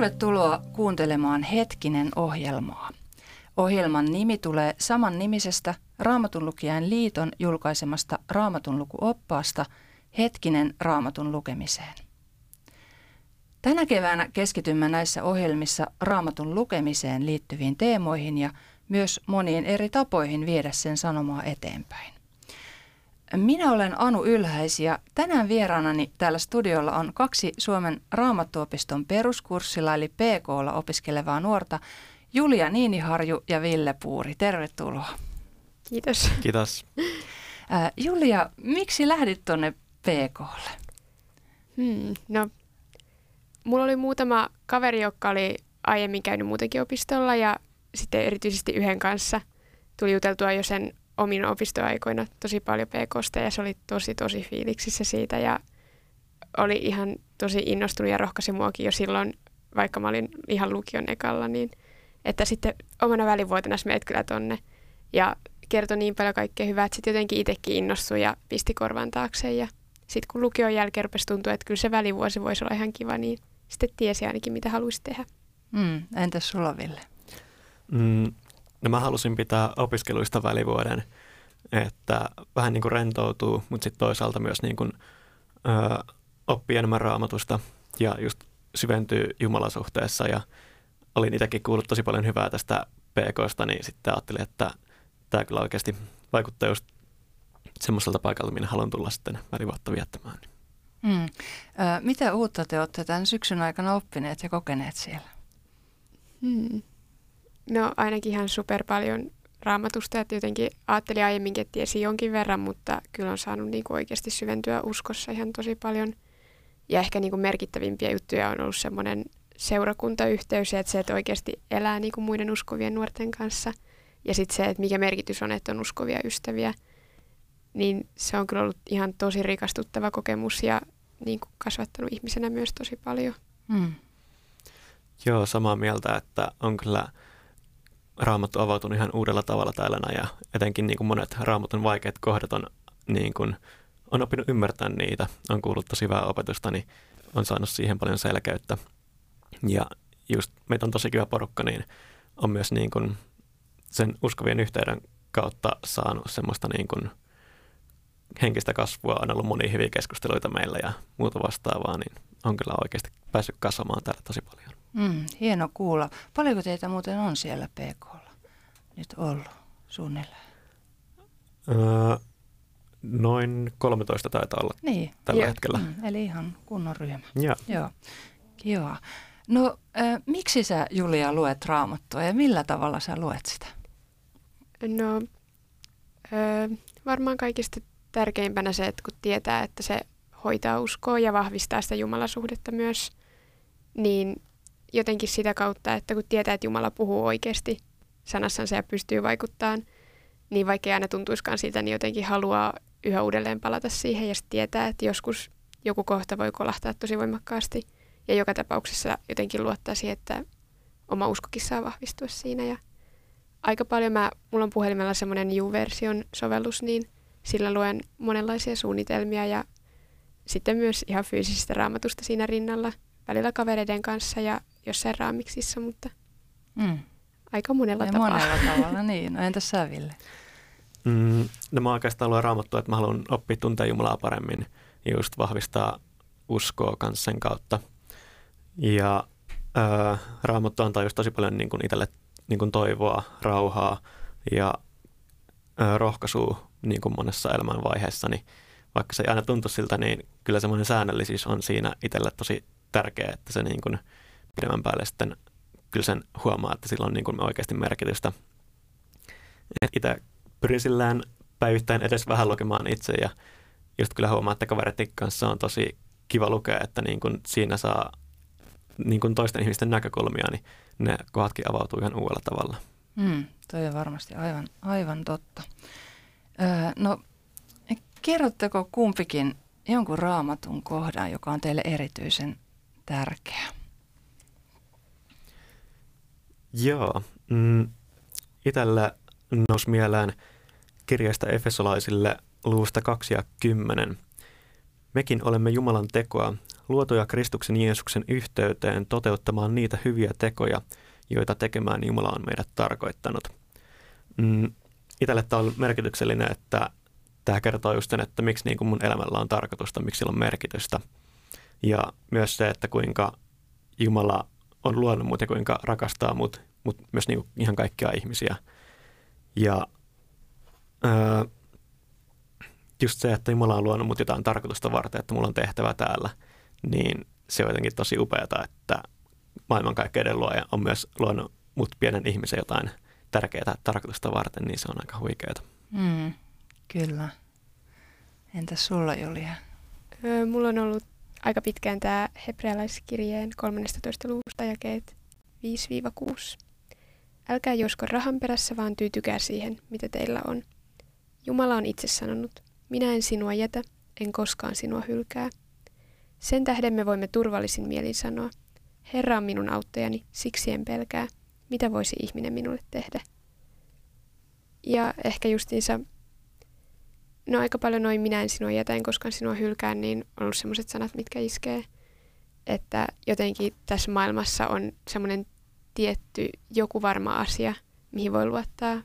Tervetuloa kuuntelemaan Hetkinen ohjelmaa. Ohjelman nimi tulee saman nimisestä Raamatunlukijain liiton julkaisemasta raamatunlukuoppaasta Hetkinen raamatun lukemiseen. Tänä keväänä keskitymme näissä ohjelmissa raamatun lukemiseen liittyviin teemoihin ja myös moniin eri tapoihin viedä sen sanomaa eteenpäin. Minä olen Anu Ylhäis ja tänään vieraanani täällä studiolla on kaksi Suomen raamattuopiston peruskurssilla eli PKlla opiskelevaa nuorta, Julia Niiniharju ja Ville Puuri. Tervetuloa. Kiitos. Kiitos. Äh, Julia, miksi lähdit tuonne PKlle? Hmm, no, mulla oli muutama kaveri, joka oli aiemmin käynyt muutenkin opistolla ja sitten erityisesti yhden kanssa tuli juteltua jo sen omin opistoaikoina tosi paljon PKsta ja se oli tosi tosi fiiliksissä siitä ja oli ihan tosi innostunut ja rohkaisi muakin jo silloin, vaikka mä olin ihan lukion ekalla, niin että sitten omana välivuotena meet kyllä tonne ja kertoi niin paljon kaikkea hyvää, että sitten jotenkin itsekin innostui ja pisti korvan taakse ja sitten kun lukion jälkeen rupesi tuntua, että kyllä se välivuosi voisi olla ihan kiva, niin sitten tiesi ainakin, mitä haluaisi tehdä. Mm, entäs sulla, Ville? Mm, no mä halusin pitää opiskeluista välivuoden, että vähän niin kuin rentoutuu, mutta sitten toisaalta myös niin kuin, ö, oppii enemmän raamatusta ja just syventyy Jumalasuhteessa ja olin itsekin kuullut tosi paljon hyvää tästä PKsta, niin sitten ajattelin, että tämä kyllä oikeasti vaikuttaa just semmoiselta paikalta, minne haluan tulla sitten välivuotta viettämään. Mm. Ö, mitä uutta te olette tämän syksyn aikana oppineet ja kokeneet siellä? Hmm. No ainakin ihan super paljon raamatusta, että jotenkin ajattelin aiemminkin, että tiesi jonkin verran, mutta kyllä on saanut niin kuin oikeasti syventyä uskossa ihan tosi paljon. Ja ehkä niin kuin merkittävimpiä juttuja on ollut semmoinen seurakuntayhteys ja että se, että oikeasti elää niin kuin muiden uskovien nuorten kanssa. Ja sitten se, että mikä merkitys on, että on uskovia ystäviä. Niin se on kyllä ollut ihan tosi rikastuttava kokemus ja niin kuin kasvattanut ihmisenä myös tosi paljon. Mm. Joo, samaa mieltä, että on kyllä raamattu avautunut ihan uudella tavalla täällä ja etenkin niin kuin monet raamatun vaikeat kohdat on, niin kuin, on oppinut ymmärtämään niitä, on kuullut tosi hyvää opetusta, niin on saanut siihen paljon selkeyttä. Ja just meitä on tosi kiva porukka, niin on myös niin kuin sen uskovien yhteyden kautta saanut semmoista niin kuin henkistä kasvua. On ollut monia hyviä keskusteluita meillä ja muuta vastaavaa, niin on kyllä oikeasti päässyt kasvamaan täällä tosi paljon. Mm, hieno kuulla. Paljonko teitä muuten on siellä PKlla nyt ollut suunnilleen? Öö, noin 13 taitaa olla niin. tällä Joo. hetkellä. Mm, eli ihan kunnon ryhmä. Joo. Joo. Kiva. No, äh, miksi sä Julia luet raamattua ja millä tavalla sä luet sitä? No, äh, varmaan kaikista tärkeimpänä se, että kun tietää, että se hoitaa uskoa ja vahvistaa sitä Jumalasuhdetta myös, niin jotenkin sitä kautta, että kun tietää, että Jumala puhuu oikeasti sanassansa ja pystyy vaikuttamaan, niin vaikka aina tuntuiskaan siltä, niin jotenkin haluaa yhä uudelleen palata siihen ja tietää, että joskus joku kohta voi kolahtaa tosi voimakkaasti ja joka tapauksessa jotenkin luottaa siihen, että oma uskokin saa vahvistua siinä. Ja aika paljon mä, mulla on puhelimella semmoinen New-version sovellus, niin sillä luen monenlaisia suunnitelmia ja sitten myös ihan fyysistä raamatusta siinä rinnalla, välillä kavereiden kanssa ja jossain raamiksissa, mutta mm. aika monella ja tapaa. monella tavalla, niin. No entäs sä, Ville? Mm, no mä oikeastaan luen raamattua, että mä haluan oppia tuntea Jumalaa paremmin ja just vahvistaa uskoa kanssa sen kautta. Ja ää, raamattu antaa just tosi paljon niin kuin itselle niin kuin toivoa, rauhaa ja ää, rohkaisua niin kuin monessa elämänvaiheessa, niin vaikka se ei aina tuntu siltä, niin kyllä semmoinen säännöllisyys on siinä itselle tosi tärkeä, että se niin kuin pidemmän päälle sitten kyllä sen huomaa, että sillä on niin kuin oikeasti merkitystä. itse pyrin sillään päivittäin edes vähän lukemaan itse ja just kyllä huomaa, että kavereiden kanssa on tosi kiva lukea, että niin kuin siinä saa niin kuin toisten ihmisten näkökulmia, niin ne kohdatkin avautuu ihan uudella tavalla. Mm, toi on varmasti aivan, aivan totta. Öö, no, kerrotteko kumpikin jonkun raamatun kohdan, joka on teille erityisen tärkeä? Joo. Mm, itellä nousi mieleen kirjasta Efesolaisille luvusta 2 ja 10. Mekin olemme Jumalan tekoa, luotuja Kristuksen Jeesuksen yhteyteen toteuttamaan niitä hyviä tekoja, joita tekemään Jumala on meidät tarkoittanut. Mm, itselle tämä on merkityksellinen, että tämä kertoo just sen, että miksi niin kuin mun elämällä on tarkoitusta, miksi sillä on merkitystä. Ja myös se, että kuinka Jumala on luonut mut ja kuinka rakastaa mut, mutta myös niin kuin ihan kaikkia ihmisiä. Ja öö, just se, että Jumala on luonut mut jotain tarkoitusta varten, että mulla on tehtävä täällä, niin se on jotenkin tosi upeata, että maailmankaikkeuden luoja on myös luonut mut pienen ihmisen jotain tärkeää tarkoitusta varten, niin se on aika huikeaa. Mm, kyllä. Entäs sulla Julia? Öö, mulla on ollut aika pitkään tämä hebrealaiskirjeen 13. luvusta jakeet 5-6. Älkää josko rahan perässä, vaan tyytykää siihen, mitä teillä on. Jumala on itse sanonut, minä en sinua jätä, en koskaan sinua hylkää. Sen tähden me voimme turvallisin mielin sanoa, Herra on minun auttajani, siksi en pelkää. Mitä voisi ihminen minulle tehdä? Ja ehkä justiinsa, no aika paljon noin minä en sinua jätä, en koskaan sinua hylkään, niin on ollut sellaiset sanat, mitkä iskee. Että jotenkin tässä maailmassa on semmoinen tietty joku varma asia, mihin voi luottaa,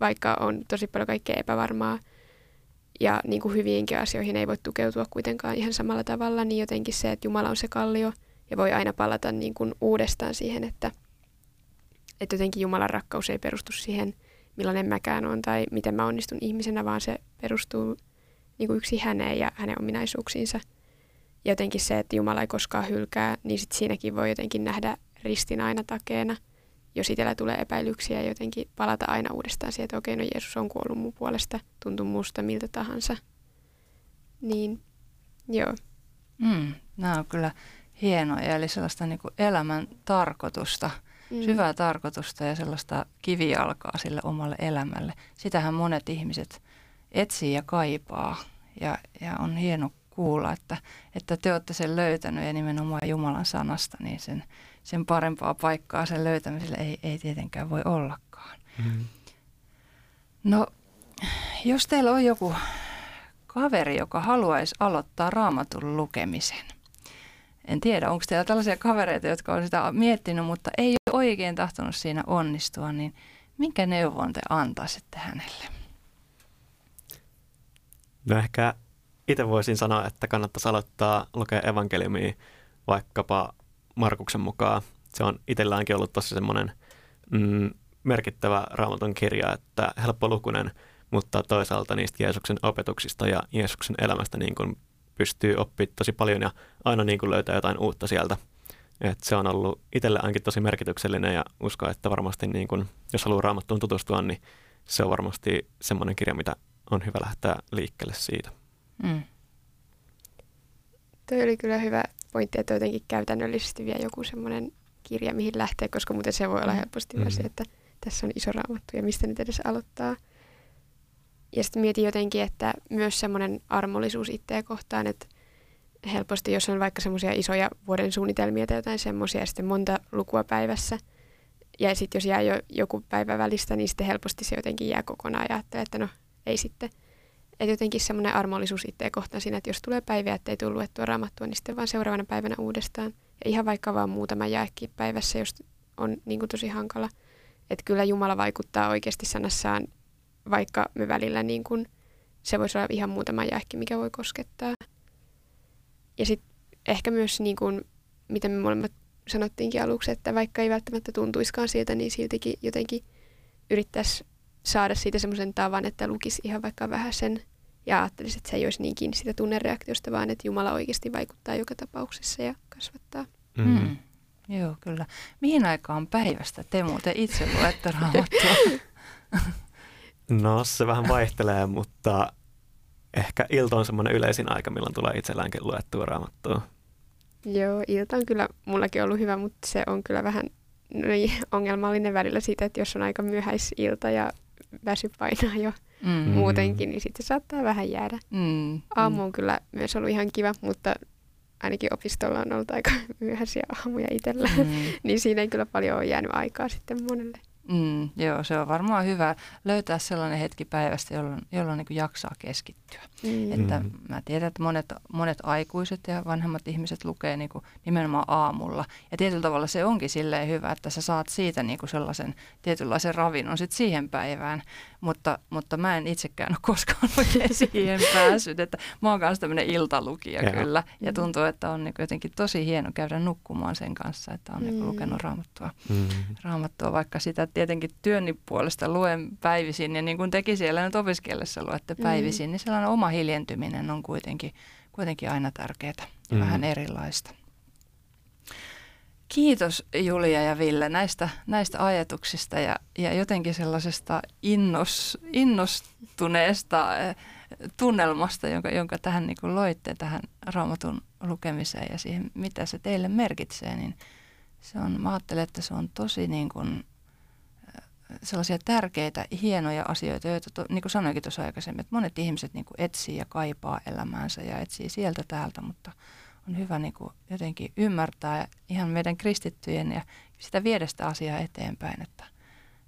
vaikka on tosi paljon kaikkea epävarmaa ja niin kuin hyviinkin asioihin ei voi tukeutua kuitenkaan ihan samalla tavalla, niin jotenkin se, että Jumala on se kallio ja voi aina palata niin kuin uudestaan siihen, että, että jotenkin Jumalan rakkaus ei perustu siihen, millainen mäkään on tai miten mä onnistun ihmisenä, vaan se perustuu niin kuin yksi häneen ja hänen ominaisuuksiinsa. Ja jotenkin se, että Jumala ei koskaan hylkää, niin sit siinäkin voi jotenkin nähdä ristin aina takeena, jos itsellä tulee epäilyksiä ja jotenkin palata aina uudestaan siihen, että okei, no Jeesus on kuollut mun puolesta, tuntuu musta miltä tahansa. Niin, joo. Mm, nämä on kyllä hienoja, eli sellaista niin kuin elämän tarkoitusta, mm. syvää tarkoitusta ja sellaista kivijalkaa sille omalle elämälle. Sitähän monet ihmiset etsii ja kaipaa ja, ja on hieno kuulla, että, että te olette sen löytänyt ja nimenomaan Jumalan sanasta, niin sen, sen parempaa paikkaa sen löytämiselle ei, ei tietenkään voi ollakaan. Mm. No, jos teillä on joku kaveri, joka haluaisi aloittaa raamatun lukemisen, en tiedä, onko teillä tällaisia kavereita, jotka on sitä miettinyt, mutta ei oikein tahtonut siinä onnistua, niin minkä neuvon te antaisitte hänelle? No ehkä itse voisin sanoa, että kannattaisi aloittaa lukea evankeliumia vaikkapa Markuksen mukaan. Se on itselläänkin ollut tosi semmoinen mm, merkittävä raamatun kirja, että helppolukunen, mutta toisaalta niistä Jeesuksen opetuksista ja Jeesuksen elämästä niin kuin pystyy oppimaan tosi paljon ja aina niin kuin löytää jotain uutta sieltä. Et se on ollut itselle ainakin tosi merkityksellinen ja uskon, että varmasti niin kuin, jos haluaa raamattuun tutustua, niin se on varmasti semmoinen kirja, mitä on hyvä lähteä liikkeelle siitä. Mm. Toi oli kyllä hyvä pointti, että jotenkin käytännöllisesti vielä joku semmoinen kirja, mihin lähtee, koska muuten se voi olla mm. helposti mm. se, että tässä on iso raamattu ja mistä nyt edes aloittaa. Ja sitten mietin jotenkin, että myös semmoinen armollisuus itseä kohtaan, että helposti, jos on vaikka semmoisia isoja vuoden suunnitelmia tai jotain semmoisia, ja sitten monta lukua päivässä, ja sitten jos jää jo joku päivä välistä, niin sitten helposti se jotenkin jää kokonaan ja ajattelee, että no ei sitten. Että jotenkin semmoinen armollisuus itseä kohtaan siinä, että jos tulee päiviä, että ei tule luettua raamattua, niin sitten vaan seuraavana päivänä uudestaan. Ja ihan vaikka vaan muutama jaekki päivässä, jos on niin kuin tosi hankala. Että kyllä Jumala vaikuttaa oikeasti sanassaan, vaikka me välillä niin kuin, se voisi olla ihan muutama jaekki, mikä voi koskettaa. Ja sitten ehkä myös, niin kuin, mitä me molemmat sanottiinkin aluksi, että vaikka ei välttämättä tuntuiskaan siltä, niin siltikin jotenkin yrittäisi saada siitä semmoisen tavan, että lukisi ihan vaikka vähän sen ja ajattelisi, että se ei olisi niin kiinni sitä tunnereaktiosta, vaan että Jumala oikeasti vaikuttaa joka tapauksessa ja kasvattaa. Mm. Mm. Joo, kyllä. Mihin aikaan päivästä te muuten itse luette raamattua? no se vähän vaihtelee, mutta ehkä ilta on semmoinen yleisin aika, milloin tulee itselläänkin luettua raamattua. Joo, ilta on kyllä mullakin ollut hyvä, mutta se on kyllä vähän niin, ongelmallinen välillä siitä, että jos on aika myöhäisilta ja väsy painaa jo mm. muutenkin, niin sitten saattaa vähän jäädä. Mm. Aamu on kyllä myös ollut ihan kiva, mutta ainakin opistolla on ollut aika myöhäisiä aamuja itsellä, mm. niin siinä ei kyllä paljon ole jäänyt aikaa sitten monelle. Mm, joo, se on varmaan hyvä löytää sellainen hetki päivästä, jolloin, jolloin niin jaksaa keskittyä. Mm. Että mä tiedän, että monet, monet aikuiset ja vanhemmat ihmiset lukee niin kuin nimenomaan aamulla. Ja tietyllä tavalla se onkin silleen hyvä, että sä saat siitä niin kuin sellaisen tietynlaisen ravinnon sit siihen päivään. Mutta, mutta mä en itsekään ole koskaan oikein siihen päässyt. Että mä oon kanssa tämmöinen iltalukija ja. kyllä. Ja tuntuu, että on niin jotenkin tosi hieno käydä nukkumaan sen kanssa, että on niin lukenut raamattua. Mm. raamattua, vaikka sitä tietenkin työnni puolesta luen päivisin. Ja niin kuin teki siellä nyt opiskellessa luette päivisin, mm. niin sellainen oma hiljentyminen on kuitenkin, kuitenkin aina tärkeää ja mm. vähän erilaista. Kiitos Julia ja Ville näistä, näistä ajatuksista ja, ja jotenkin sellaisesta innos, innostuneesta eh, tunnelmasta, jonka, jonka tähän niin kuin loitte tähän raamatun lukemiseen ja siihen, mitä se teille merkitsee, niin se on, mä ajattelen, että se on tosi niin kuin, sellaisia tärkeitä, hienoja asioita, joita to, niin kuin sanoinkin tuossa aikaisemmin, että monet ihmiset niin kuin etsii ja kaipaa elämäänsä ja etsii sieltä täältä, mutta – on hyvä niin kuin jotenkin ymmärtää ihan meidän kristittyjen ja sitä viedä sitä asiaa eteenpäin, että,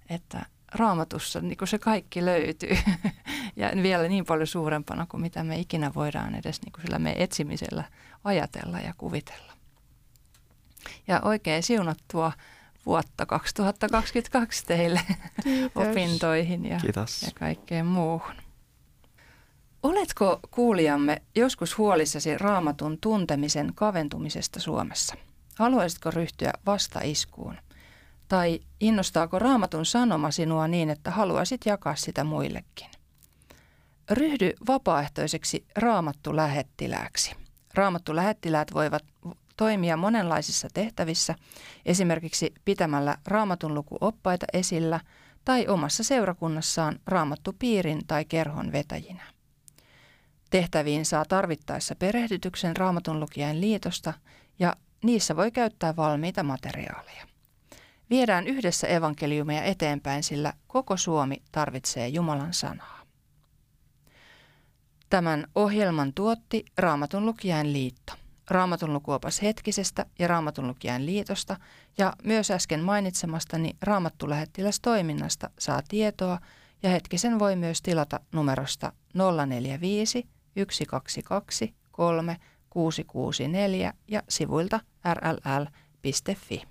että raamatussa niin kuin se kaikki löytyy ja vielä niin paljon suurempana kuin mitä me ikinä voidaan edes niin kuin sillä me etsimisellä ajatella ja kuvitella. Ja oikein siunattua vuotta 2022 teille Kiitos. opintoihin ja, Kiitos. ja kaikkeen muuhun. Oletko kuulijamme joskus huolissasi raamatun tuntemisen kaventumisesta Suomessa? Haluaisitko ryhtyä vastaiskuun? Tai innostaako raamatun sanoma sinua niin, että haluaisit jakaa sitä muillekin? Ryhdy vapaaehtoiseksi raamattu-lähettilääksi. Raamattu-lähettiläät voivat toimia monenlaisissa tehtävissä, esimerkiksi pitämällä raamatun lukuoppaita esillä tai omassa seurakunnassaan raamattupiirin tai kerhon vetäjinä. Tehtäviin saa tarvittaessa perehdytyksen Raamatun lukijain liitosta ja niissä voi käyttää valmiita materiaaleja. Viedään yhdessä evankeliumia eteenpäin, sillä koko Suomi tarvitsee Jumalan sanaa. Tämän ohjelman tuotti Raamatun lukijain liitto. Raamatun lukuopas hetkisestä ja Raamatun lukijain liitosta ja myös äsken mainitsemastani Raamattulähettilästoiminnasta saa tietoa ja hetkisen voi myös tilata numerosta 045 122 3 664 ja sivuilta rll.fi.